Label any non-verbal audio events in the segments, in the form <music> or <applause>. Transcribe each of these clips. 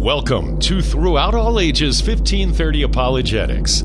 Welcome to Throughout All Ages 1530 Apologetics,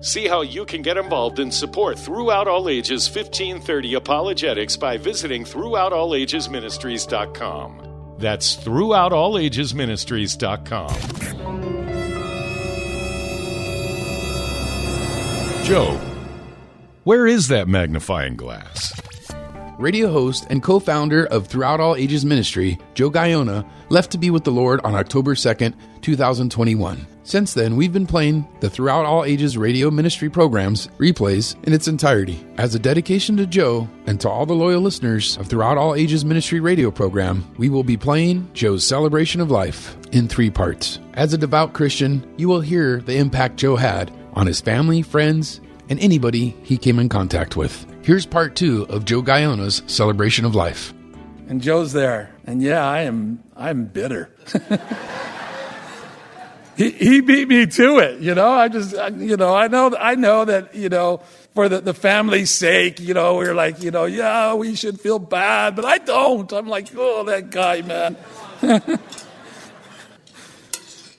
See how you can get involved and support Throughout All Ages 1530 Apologetics by visiting throughoutallagesministries.com. That's throughoutallagesministries.com. Joe, where is that magnifying glass? Radio host and co founder of Throughout All Ages Ministry, Joe Gaona, left to be with the Lord on October 2nd, 2021. Since then, we've been playing the Throughout All Ages radio ministry programs replays in its entirety. As a dedication to Joe and to all the loyal listeners of Throughout All Ages ministry radio program, we will be playing Joe's Celebration of Life in three parts. As a devout Christian, you will hear the impact Joe had on his family, friends, and anybody he came in contact with. Here's part two of Joe Gaona's Celebration of Life. And Joe's there, and yeah, I am I'm bitter. <laughs> he, he beat me to it, you know. I just, you know, I know, I know that, you know, for the, the family's sake, you know, we're like, you know, yeah, we should feel bad, but I don't. I'm like, oh, that guy, man. <laughs>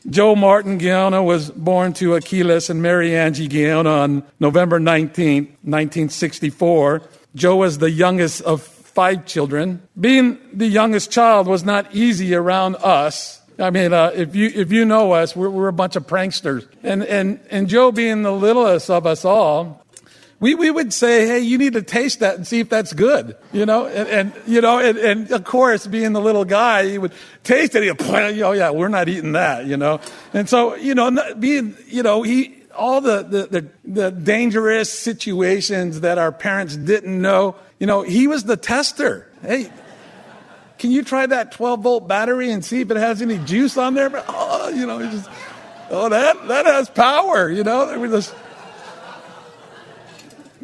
Joe Martin Gaona was born to Achilles and Mary Angie Gaona on November 19, 1964. Joe was the youngest of five children. Being the youngest child was not easy around us. I mean, uh, if you if you know us, we're, we're a bunch of pranksters. And and and Joe being the littlest of us all, we, we would say, hey, you need to taste that and see if that's good, you know, and, and you know, and, and, of course, being the little guy, he would taste it. He'd point, oh yeah, we're not eating that, you know, and so you know, being you know, he all the, the the the dangerous situations that our parents didn't know, you know, he was the tester. Hey, can you try that 12 volt battery and see if it has any juice on there? Oh, you know, just, oh, that, that has power, you know? We just,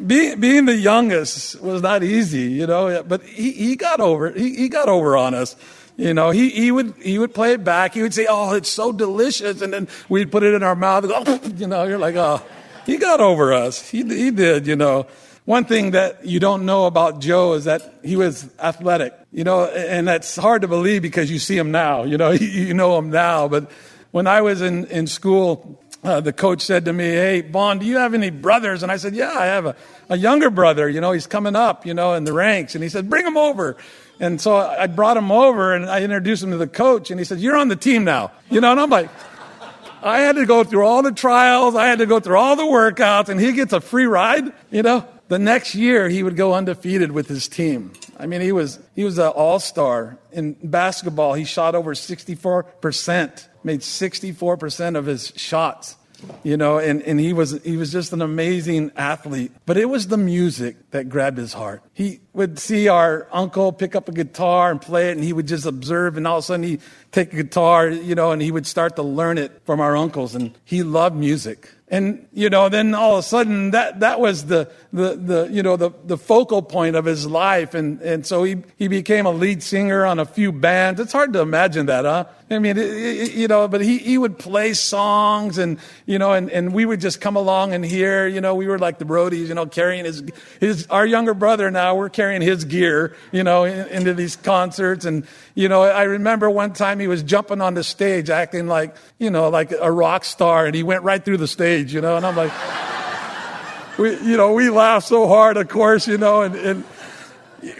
being, being the youngest was not easy, you know, but he, he got over He, he got over on us. You know, he, he would he would play it back. He would say, "Oh, it's so delicious," and then we'd put it in our mouth. Go, <laughs> you know, you're like, "Oh, he got over us. He he did." You know, one thing that you don't know about Joe is that he was athletic. You know, and that's hard to believe because you see him now. You know, <laughs> you know him now. But when I was in in school, uh, the coach said to me, Hey, Vaughn, do you have any brothers? And I said, Yeah, I have a, a younger brother. You know, he's coming up, you know, in the ranks. And he said, Bring him over. And so I brought him over and I introduced him to the coach. And he said, You're on the team now. You know, and I'm like, I had to go through all the trials. I had to go through all the workouts. And he gets a free ride, you know. The next year, he would go undefeated with his team. I mean, he was, he was an all star. In basketball, he shot over 64%, made 64% of his shots you know and, and he was he was just an amazing athlete but it was the music that grabbed his heart he would see our uncle pick up a guitar and play it and he would just observe and all of a sudden he'd take a guitar you know and he would start to learn it from our uncles and he loved music and, you know, then all of a sudden that, that was the, the, the, you know, the, the focal point of his life. And, and so he, he became a lead singer on a few bands. It's hard to imagine that, huh? I mean, it, it, you know, but he, he would play songs and, you know, and, and we would just come along and hear, you know, we were like the roadies, you know, carrying his, his, our younger brother now, we're carrying his gear, you know, in, into these concerts. And, you know, I remember one time he was jumping on the stage acting like, you know, like a rock star and he went right through the stage, you know, and I'm like, we, you know, we laughed so hard, of course, you know, and, and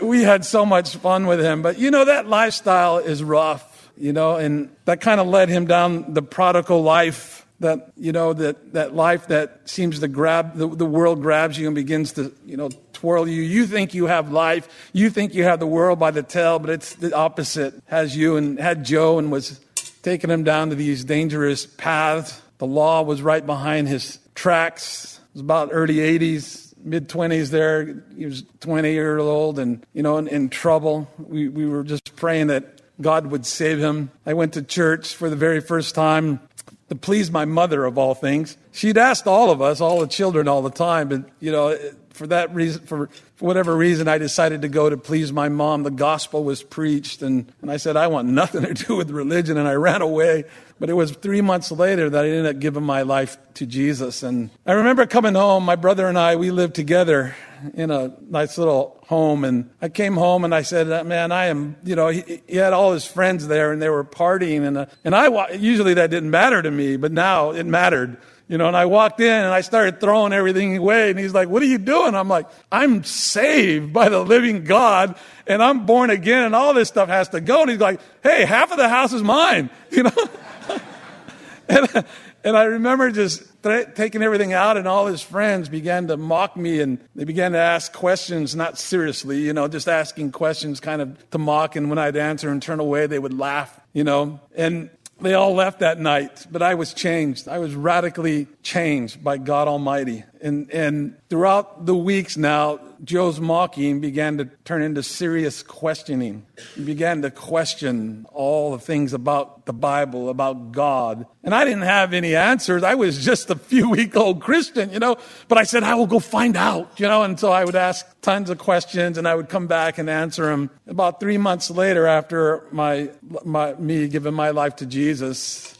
we had so much fun with him. But you know, that lifestyle is rough, you know, and that kind of led him down the prodigal life. That, you know, that, that life that seems to grab, the, the world grabs you and begins to, you know, twirl you. You think you have life. You think you have the world by the tail, but it's the opposite. Has you and had Joe and was taking him down to these dangerous paths. The law was right behind his tracks. It was about early 80s, mid 20s there. He was 20 years old and, you know, in, in trouble. We, we were just praying that God would save him. I went to church for the very first time to please my mother of all things. She'd asked all of us, all the children, all the time, but you know, for that reason, for, for whatever reason, I decided to go to please my mom. The gospel was preached, and, and I said, I want nothing to do with religion, and I ran away. But it was three months later that I ended up giving my life to Jesus. And I remember coming home, my brother and I, we lived together in a nice little home. And I came home and I said, man, I am, you know, he, he had all his friends there and they were partying. And, uh, and I, usually that didn't matter to me, but now it mattered. You know, and I walked in and I started throwing everything away. And he's like, What are you doing? I'm like, I'm saved by the living God and I'm born again and all this stuff has to go. And he's like, Hey, half of the house is mine. <laughs> You know? <laughs> and, and I remember just taking everything out, and all his friends began to mock me and they began to ask questions, not seriously, you know, just asking questions kind of to mock. And when I'd answer and turn away, they would laugh, you know. And they all left that night, but I was changed. I was radically changed by God Almighty. And, and throughout the weeks now, Joe's mocking began to turn into serious questioning. He began to question all the things about the Bible, about God. And I didn't have any answers. I was just a few <laughs> week old Christian, you know. But I said, I will go find out, you know. And so I would ask tons of questions and I would come back and answer them. About three months later, after my, my me giving my life to Jesus,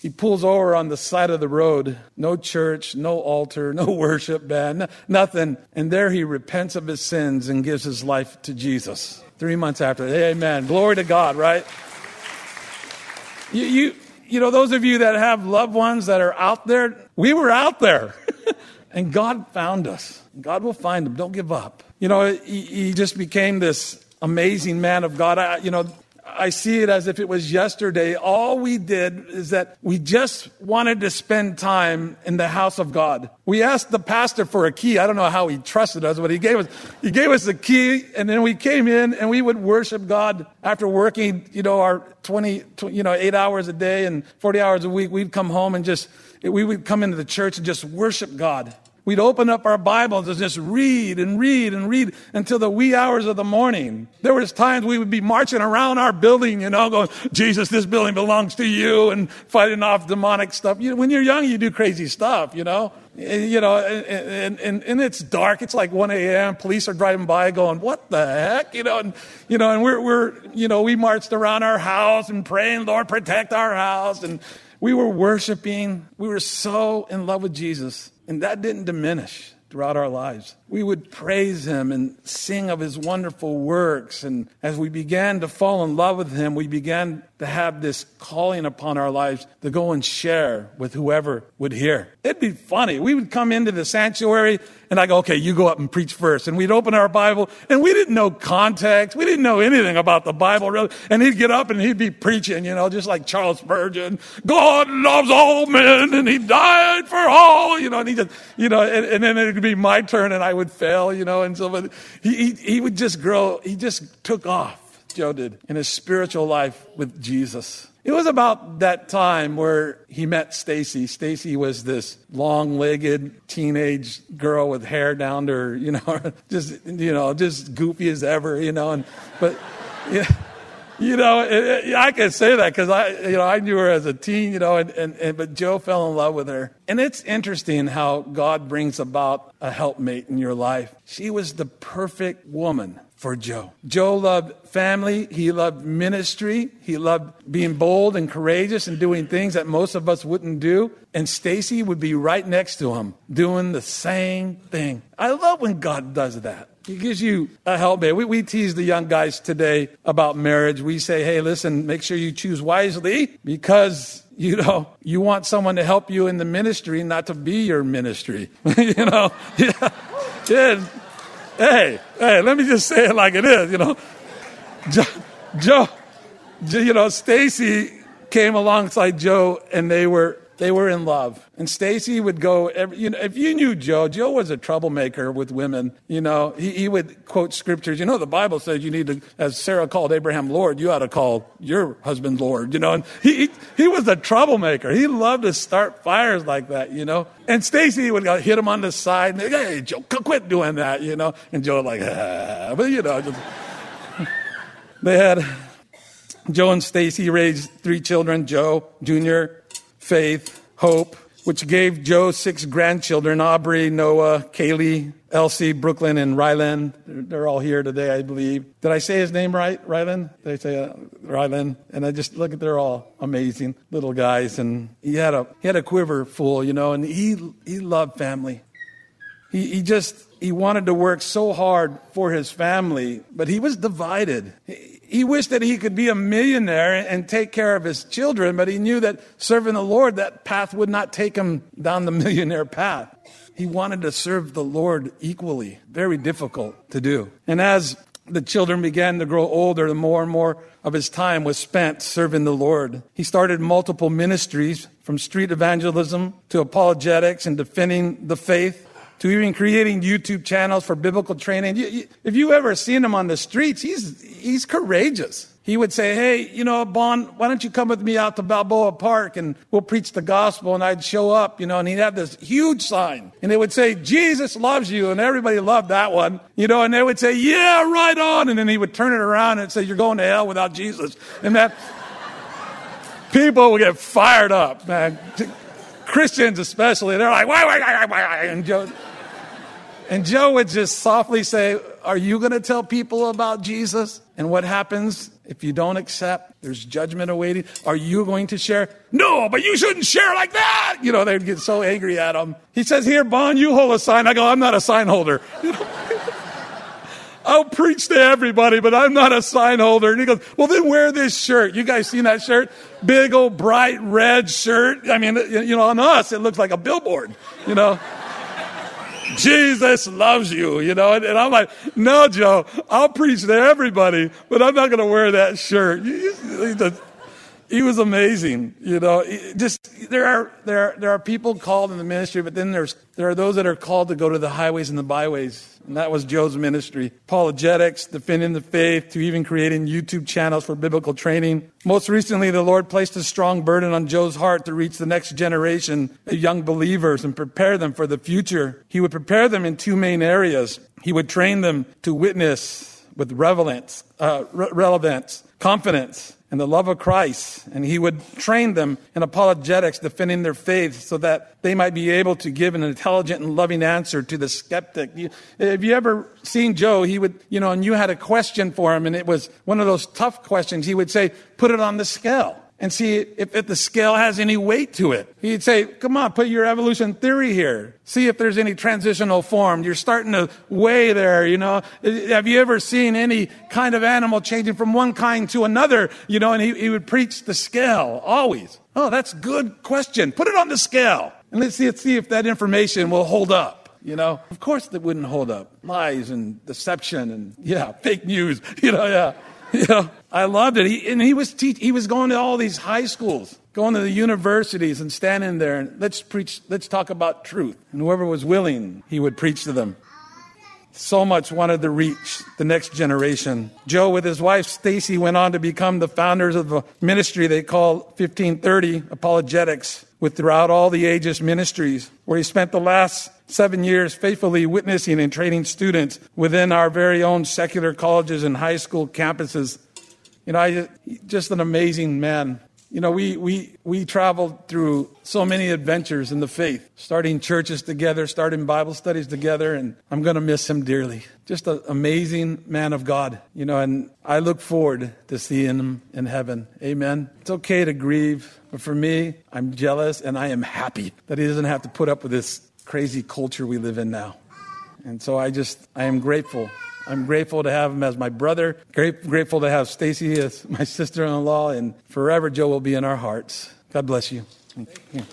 he pulls over on the side of the road. No church, no altar, <laughs> no worship band, nothing. And there he repents of his sins and gives his life to Jesus. Three months after. Amen. Glory to God, right? You, you, you know, those of you that have loved ones that are out there, we were out there. <laughs> and God found us. God will find them. Don't give up. You know, he, he just became this amazing man of God. I, you know, I see it as if it was yesterday. All we did is that we just wanted to spend time in the house of God. We asked the pastor for a key. I don't know how he trusted us, but he gave us, he gave us a key and then we came in and we would worship God after working, you know, our 20, you know, eight hours a day and 40 hours a week. We'd come home and just, we would come into the church and just worship God. We'd open up our Bibles and just read and read and read until the wee hours of the morning. There was times we would be marching around our building, you know, going, Jesus, this building belongs to you and fighting off demonic stuff. You, when you're young, you do crazy stuff, you know. Eh, you know, and, and, and it's dark. It's like 1 a.m. Police are driving by going, what the heck? You know, and, you know, and we're, we're, you know, we marched around our house and praying, Lord, protect our house. And we were worshiping. We were so in love with Jesus. And that didn't diminish throughout our lives. We would praise him and sing of his wonderful works. And as we began to fall in love with him, we began to have this calling upon our lives to go and share with whoever would hear. It'd be funny. We would come into the sanctuary and I go, okay, you go up and preach first. And we'd open our Bible and we didn't know context. We didn't know anything about the Bible really. And he'd get up and he'd be preaching, you know, just like Charles Spurgeon. God loves all men and he died for all, you know, and he just, you know, and, and then it'd be my turn and I would fail, you know, and so but he, he, he would just grow. He just took off. Joe did in his spiritual life with Jesus. It was about that time where he met Stacy. Stacy was this long-legged teenage girl with hair down to her, you know, <laughs> just you know, just goofy as ever, you know, and but yeah. You know, it, it, I can say that because I, you know, I knew her as a teen, you know, and, and, and, but Joe fell in love with her. And it's interesting how God brings about a helpmate in your life. She was the perfect woman for Joe. Joe loved family, he loved ministry, he loved being bold and courageous and doing things that most of us wouldn't do. And Stacy would be right next to him doing the same thing. I love when God does that. He gives you a helpmate. We, we tease the young guys today about marriage. We say, hey, listen, make sure you choose wisely because you know, you want someone to help you in the ministry, not to be your ministry. <laughs> you know, <laughs> yeah. yeah. hey, hey, let me just say it like it is, you know. Joe, Joe you know, Stacy came alongside Joe and they were they were in love. And Stacy would go every, you know, if you knew Joe, Joe was a troublemaker with women. You know, he, he would quote scriptures. You know, the Bible says you need to, as Sarah called Abraham Lord, you ought to call your husband Lord, you know. And he, he, he was a troublemaker. He loved to start fires like that, you know. And Stacy would go, hit him on the side and, hey, Joe, quit doing that, you know. And Joe like, ah. but you know, just, <laughs> they had, Joe and Stacy raised three children Joe, Junior, Faith, Hope, which gave Joe six grandchildren Aubrey, Noah, Kaylee, Elsie, Brooklyn, and Rylan. They're all here today, I believe. Did I say his name right, Rylan? Did I say uh, Rylan? And I just look at they're all amazing little guys. And he had a he had a quiver full, you know, and he he loved family. He, he just he wanted to work so hard for his family, but he was divided. He, he wished that he could be a millionaire and take care of his children, but he knew that serving the Lord, that path would not take him down the millionaire path. He wanted to serve the Lord equally. Very difficult to do. And as the children began to grow older, the more and more of his time was spent serving the Lord. He started multiple ministries from street evangelism to apologetics and defending the faith to even creating YouTube channels for biblical training. If you ever seen him on the streets, he's, he's courageous. He would say, Hey, you know, Bon, why don't you come with me out to Balboa Park and we'll preach the gospel? And I'd show up, you know, and he'd have this huge sign. And they would say, Jesus loves you. And everybody loved that one, you know, and they would say, Yeah, right on. And then he would turn it around and say, You're going to hell without Jesus. And that <laughs> people would get fired up, man. Christians especially, they're like, why, why, why, why, and and Joe would just softly say, Are you going to tell people about Jesus? And what happens if you don't accept? There's judgment awaiting. Are you going to share? No, but you shouldn't share like that. You know, they'd get so angry at him. He says, Here, Bon, you hold a sign. I go, I'm not a sign holder. You <laughs> know? I'll preach to everybody, but I'm not a sign holder. And he goes, Well, then wear this shirt. You guys seen that shirt? Big old bright red shirt. I mean, you know, on us, it looks like a billboard, you know. Jesus loves you, you know. And, and, I'm like, no, Joe, I'll preach to everybody, but I'm not going to wear that shirt. He was amazing, you know. Just there are there are, there are people called in the ministry, but then there's there are those that are called to go to the highways and the byways, and that was Joe's ministry. Apologetics, defending the faith, to even creating YouTube channels for biblical training. Most recently, the Lord placed a strong burden on Joe's heart to reach the next generation of young believers and prepare them for the future. He would prepare them in two main areas. He would train them to witness with relevance, uh, re- relevance, confidence, and the love of Christ. And he would train them in apologetics, defending their faith, so that they might be able to give an intelligent and loving answer to the skeptic. You, have you ever seen Joe? He would, you know, and you had a question for him, and it was one of those tough questions. He would say, put it on the scale and see if, if, the scale has any weight to it. He'd say, come on, put your evolution theory here. See if there's any transitional form. You're starting to weigh there, you know. Have you ever seen any kind of animal changing from one kind to another? You know, and he, he would preach the scale, always. Oh, that's good question. Put it on the scale. And let's see, let's see if that information will hold up. You know, of course, that wouldn't hold up. Lies and deception and, yeah, fake news. <laughs> You know, yeah. <laughs> Know, I loved it. He, and he was teach, he was going to all these high schools, going to the universities and standing there and let's preach, let's talk about truth. And whoever was willing, he would preach to them. So much wanted to reach the next generation. Joe, with his wife Stacy, went on to become the founders of a ministry they call 1530 Apologetics, with throughout all the ages ministries, where he spent the last seven years faithfully witnessing and training students within our very own secular colleges and high school campuses. You know, I, just an amazing man. You know, we, we, we traveled through so many adventures in the faith, starting churches together, starting Bible studies together, and I'm going to miss him dearly. Just an amazing man of God, you know, and I look forward to seeing him in heaven. Amen. It's okay to grieve, but for me, I'm jealous and I am happy that he doesn't have to put up with this crazy culture we live in now. And so I just, I am grateful. I'm grateful to have him as my brother. Grateful to have Stacy as my sister-in-law, and forever Joe will be in our hearts. God bless you. you. I'm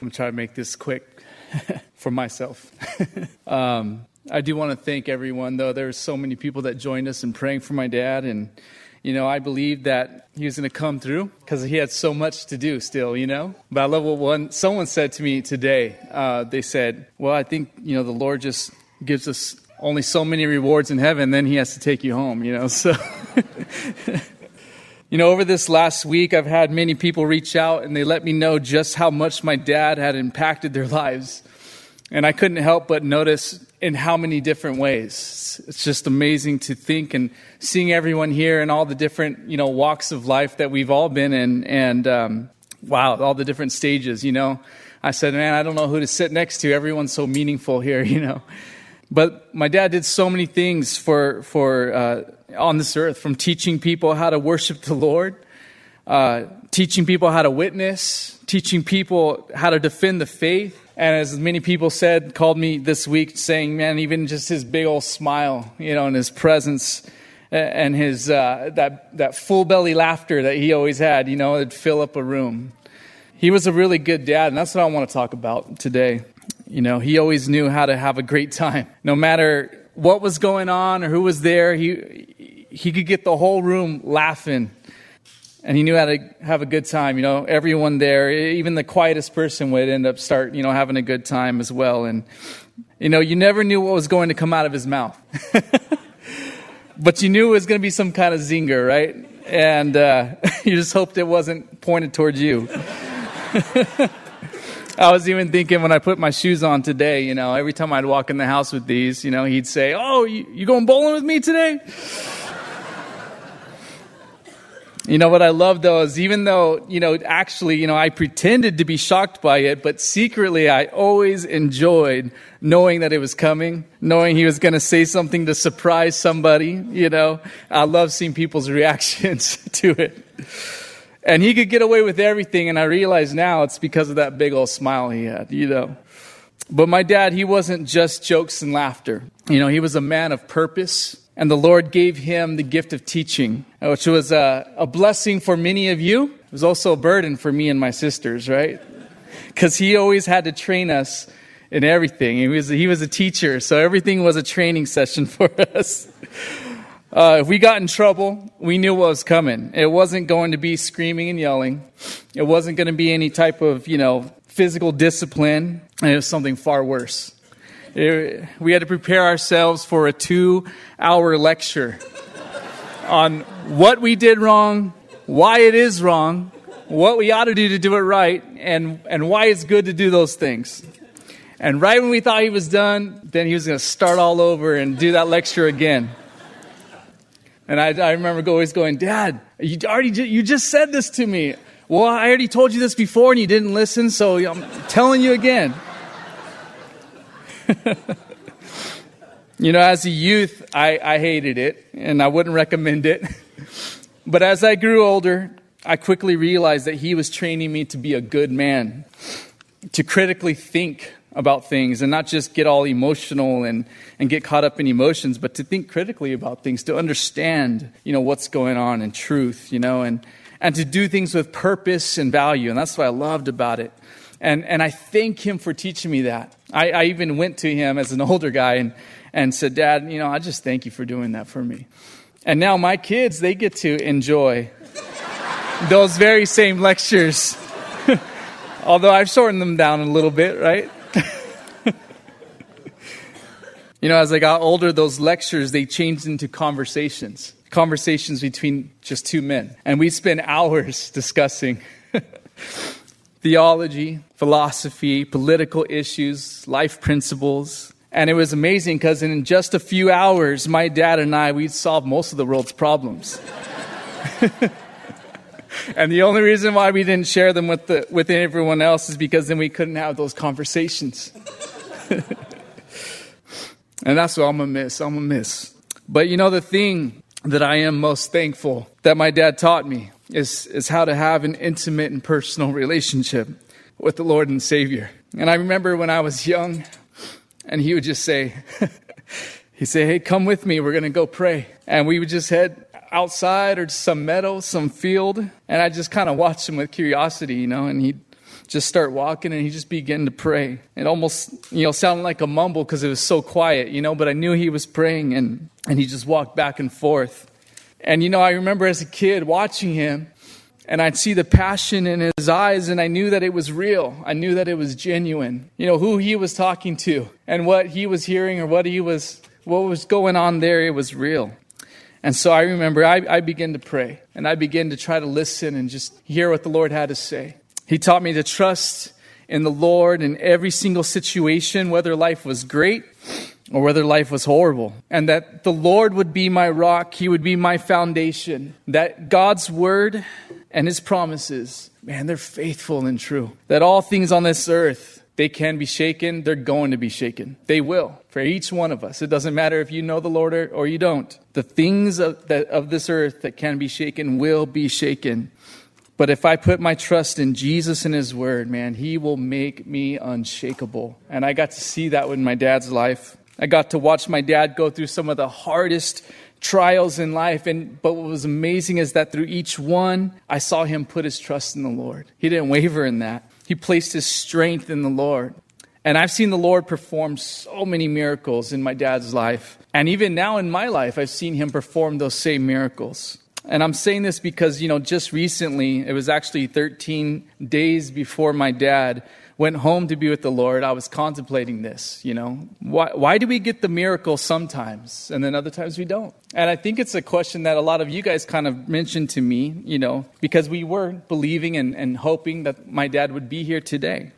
going to try to make this quick <laughs> for myself. <laughs> um, I do want to thank everyone, though. There's so many people that joined us in praying for my dad. And, you know, I believed that he was going to come through because he had so much to do still, you know. But I love what one, someone said to me today. Uh, they said, Well, I think, you know, the Lord just gives us only so many rewards in heaven, then he has to take you home, you know. <laughs> So. You know, over this last week, I've had many people reach out and they let me know just how much my dad had impacted their lives. And I couldn't help but notice in how many different ways. It's just amazing to think and seeing everyone here and all the different, you know, walks of life that we've all been in. And um, wow, all the different stages, you know. I said, man, I don't know who to sit next to. Everyone's so meaningful here, <laughs> you know. But my dad did so many things for, for uh, on this earth, from teaching people how to worship the Lord, uh, teaching people how to witness, teaching people how to defend the faith. And as many people said, called me this week saying, man, even just his big old smile, you know, and his presence and his, uh, that, that full belly laughter that he always had, you know, it'd fill up a room. He was a really good dad, and that's what I want to talk about today. You know, he always knew how to have a great time. No matter what was going on or who was there, he, he could get the whole room laughing. And he knew how to have a good time. You know, everyone there, even the quietest person would end up start, you know, having a good time as well. And, you know, you never knew what was going to come out of his mouth. <laughs> but you knew it was going to be some kind of zinger, right? And uh, <laughs> you just hoped it wasn't pointed towards you. <laughs> I was even thinking when I put my shoes on today, you know, every time I'd walk in the house with these, you know, he'd say, Oh, you, you going bowling with me today? You know what I love though is even though, you know, actually, you know, I pretended to be shocked by it, but secretly I always enjoyed knowing that it was coming, knowing he was going to say something to surprise somebody, you know. I love seeing people's <laughs> reactions <laughs> to it. And he could get away with everything, and I realize now it's because of that big old smile he had, you know. But my dad, he wasn't just jokes and laughter. You know, he was a man of purpose, and the Lord gave him the gift of teaching, which was a, a blessing for many of you. It was also a burden for me and my sisters, right? Because he always had to train us in everything. He was, he was a teacher, so everything was a training session <laughs> for us. Uh, if we got in trouble, we knew what was coming. It wasn't going to be screaming and yelling. It wasn't going to be any type of, you know, physical discipline. It was something far worse. We had to prepare ourselves for a two hour lecture on what we did wrong, why it is wrong, what we ought to do to do it right, and, and why it's good to do those things. And right when we thought he was done, then he was going to start all over and do that lecture again. And I, I remember always going, Dad, you already you just said this to me. Well, I already told you this before and you didn't listen, so I'm telling you again. <laughs> you know, as a youth, I, I hated it and I wouldn't recommend it. <laughs> but as I grew older, I quickly realized that he was training me to be a good man, to critically think about things and not just get all emotional and, and get caught up in emotions, but to think critically about things, to understand, you know, what's going on in truth, you know, and, and to do things with purpose and value. And that's what I loved about it. And, and I thank him for teaching me that. I, I even went to him as an <laughs> older guy and, and said, Dad, you know, I just thank you for doing that for me. And now my kids, they get to enjoy <laughs> those very same lectures. <laughs> Although I've shortened them down a little bit, right? You know, as I got older, those lectures, they changed into conversations. Conversations between just two men. And we spend hours discussing theology, philosophy, political issues, life principles. And it was amazing because in just a few hours, my dad and I, we'd solved most of the world's problems. <laughs> and the only reason why we didn't share them with, the, with everyone else is because then we couldn't have those conversations. <laughs> And that's what I'm going to miss. I'm going to miss. But you know, the thing that I am most thankful that my dad taught me is, is how to have an intimate and personal relationship with the Lord and Savior. And I remember when I was young, and he would just say, <laughs> he'd say, hey, come with me. We're going to go pray. And we would just head outside or some meadow, some field. And I just kind of watched him with curiosity, you know, and he'd just start walking and he'd just began to pray. It almost, you know, sounded like a mumble because it was so quiet, you know, but I knew he was praying and, and he just walked back and forth. And, you know, I remember as a kid watching him and I'd see the passion in his eyes and I knew that it was real. I knew that it was genuine. You know, who he was talking to and what he was hearing or what he was, what was going on there, it was real. And so I remember I, I began to pray and I began to try to listen and just hear what the Lord had to say. He taught me to trust in the Lord in every single situation, whether life was great or whether life was horrible. And that the Lord would be my rock, He would be my foundation. That God's word and His promises, man, they're faithful and true. That all things on this earth, they can be shaken, they're going to be shaken. They will, for each one of us. It doesn't matter if you know the Lord or, you don't. The things of, of this earth that can be shaken will be shaken. But if I put my trust in Jesus and His Word, man, He will make me unshakable. And I got to see that with my dad's life. I got to watch my dad go through some of the hardest trials in life. And but what was amazing is that through each one, I saw him put his trust in the Lord. He didn't waver in that. He placed his strength in the Lord. And I've seen the Lord perform so many miracles in my dad's life. And even now in my life, I've seen him perform those same miracles. And I'm saying this because, you know, just recently, it was actually 13 days before my dad went home to be with the Lord, I was contemplating this, you know. Why, why do we get the miracle sometimes and then other times we don't? And I think it's a question that a lot of you guys kind of mentioned to me, you know, because we were believing and, and hoping that my dad would be here today.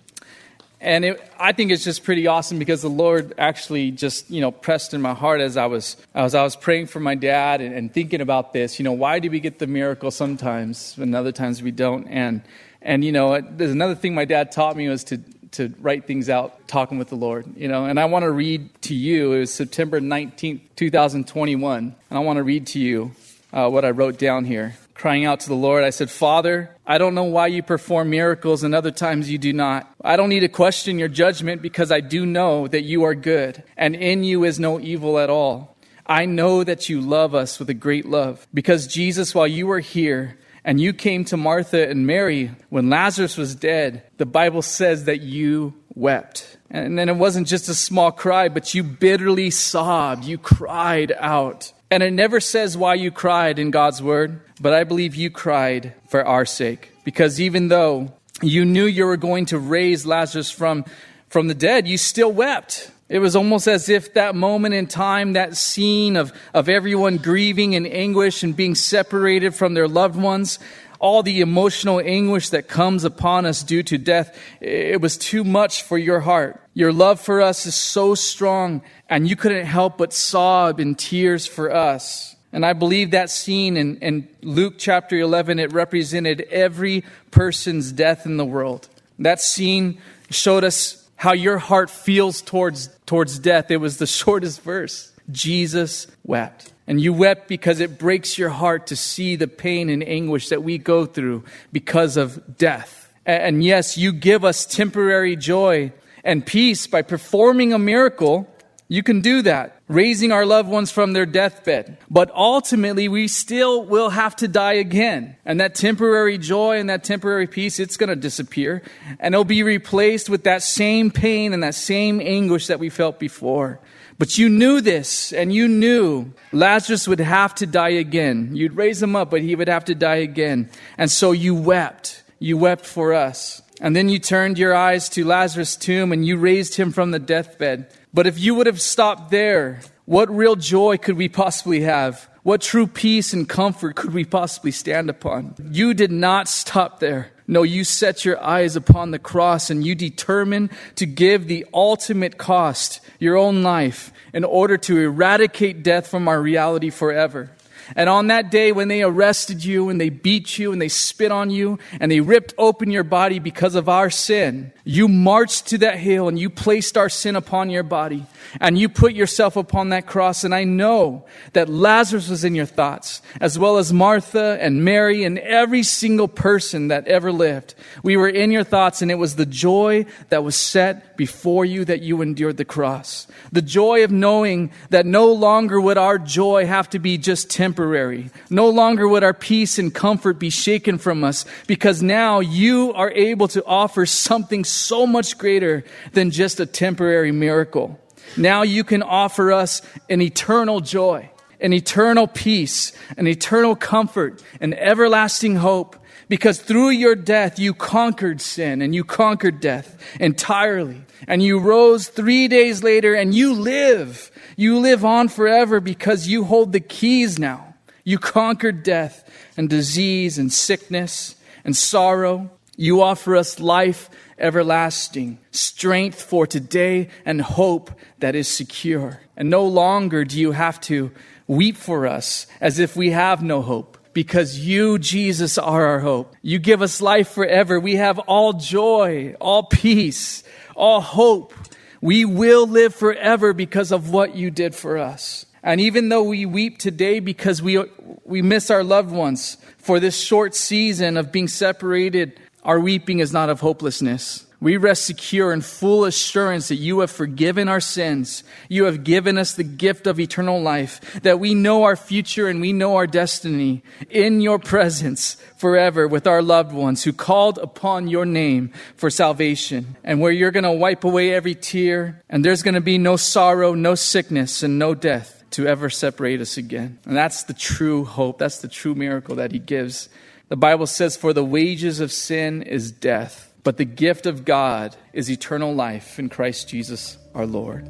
And it, I think it's just pretty awesome because the Lord actually just, you know, pressed in my heart as I was, as I was praying for my dad and, and thinking about this, you know, why do we get the miracle sometimes and other times we don't? And, and, you know, there's another thing my dad taught me was to, to write things out, talking with the Lord, you know. And I want to read to you, it was September 19th, 2021. And I want to read to you uh, what I wrote down here crying out to the Lord. I said, Father, I don't know why you perform miracles and other times you do not. I don't need to question your judgment because I do know that you are good and in you is no evil at all. I know that you love us with a great love because Jesus, while you were here, and you came to Martha and Mary when Lazarus was dead, the Bible says that you wept. And then it wasn't just a small cry, but you bitterly sobbed. You cried out. And it never says why you cried in God's word, but I believe you cried for our sake. Because even though you knew you were going to raise Lazarus from, from the dead, you still wept. It was almost as if that moment in time, that scene of, of everyone grieving in anguish and being separated from their loved ones, all the emotional anguish that comes upon us due to death, it was too much for your heart. Your love for us is so strong, and you couldn't help but sob in tears for us. And I believe that scene in, in Luke chapter 11, it represented every person's death in the world. That scene showed us how your heart feels towards, towards death. It was the <laughs> shortest verse. Jesus wept. And you wept because it breaks your heart to see the pain and anguish that we go through because of death. And yes, you give us temporary joy and peace by performing a miracle. You can do that, raising our loved ones from their deathbed. But ultimately, we still will have to die again. And that temporary joy and that temporary peace, it's going to disappear. And it'll be replaced with that same pain and that same anguish that we felt before. But you knew this, and you knew Lazarus would have to die again. You'd raise him up, but he would have to die again. And so you wept. You wept for us. And then you turned your eyes to Lazarus' tomb and you raised him from the deathbed. But if you would have stopped there, what real joy could we possibly have? What true peace and comfort could we possibly stand upon? You did not stop there. No, you set your eyes upon the cross and you determined to give the ultimate cost, your own life, in order to eradicate death from our reality forever. And on that day, when they arrested you and they beat you and they spit on you and they ripped open your body because of our sin, you marched to that hill and you placed our sin upon your body and you put yourself upon that cross. And I know that Lazarus was in your thoughts, as well as Martha and Mary and every single person that ever lived. We were in your thoughts and it was the joy that was set before you that you endured the cross. The joy of knowing that no longer would our joy have to be just temporary. No longer would our peace and comfort be shaken from us because now you are able to offer something so much greater than just a temporary miracle. Now you can offer us an eternal joy, an eternal peace, an eternal comfort, an everlasting hope because through your death, you conquered sin and you conquered death entirely. And you rose three days later and you live. You live on forever because you hold the keys now. You conquered death and disease and sickness and sorrow. You offer us life everlasting, strength for today, and hope that is secure. And no longer do you have to weep for us as if we have no hope because you, Jesus, are our hope. You give us life forever. We have all joy, all peace, all hope. We will live forever because of what you did for us. And even though we weep today because we, we miss our loved ones for this short season of being separated, our weeping is not of hopelessness we rest secure in full assurance that you have forgiven our sins. You have given us the gift of eternal life, that we know our future and we know our destiny in your presence forever with our loved ones who called upon your name for salvation and where you're going to wipe away every tear and there's going to be no sorrow, no sickness, and no death to ever separate us again. And that's the true hope. That's the true miracle that he gives. The Bible says, for the wages of sin is death but the gift of God is eternal life in Christ Jesus our Lord.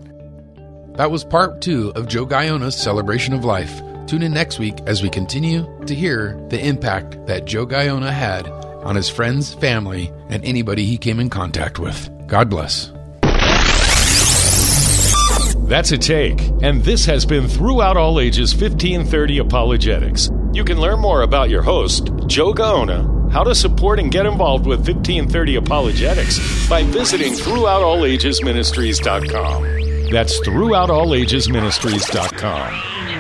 That was part two of Joe Gaona's celebration of life. Tune in next week as we continue to hear the impact that Joe Gaiona had on his friends, family, and anybody he came in contact with. God bless. That's a take, and this has been Throughout All Ages 1530 Apologetics. You can learn more about your host, Joe Gaona how to support and get involved with 1530 Apologetics by visiting throughoutallagesministries.com. That's throughoutallagesministries.com.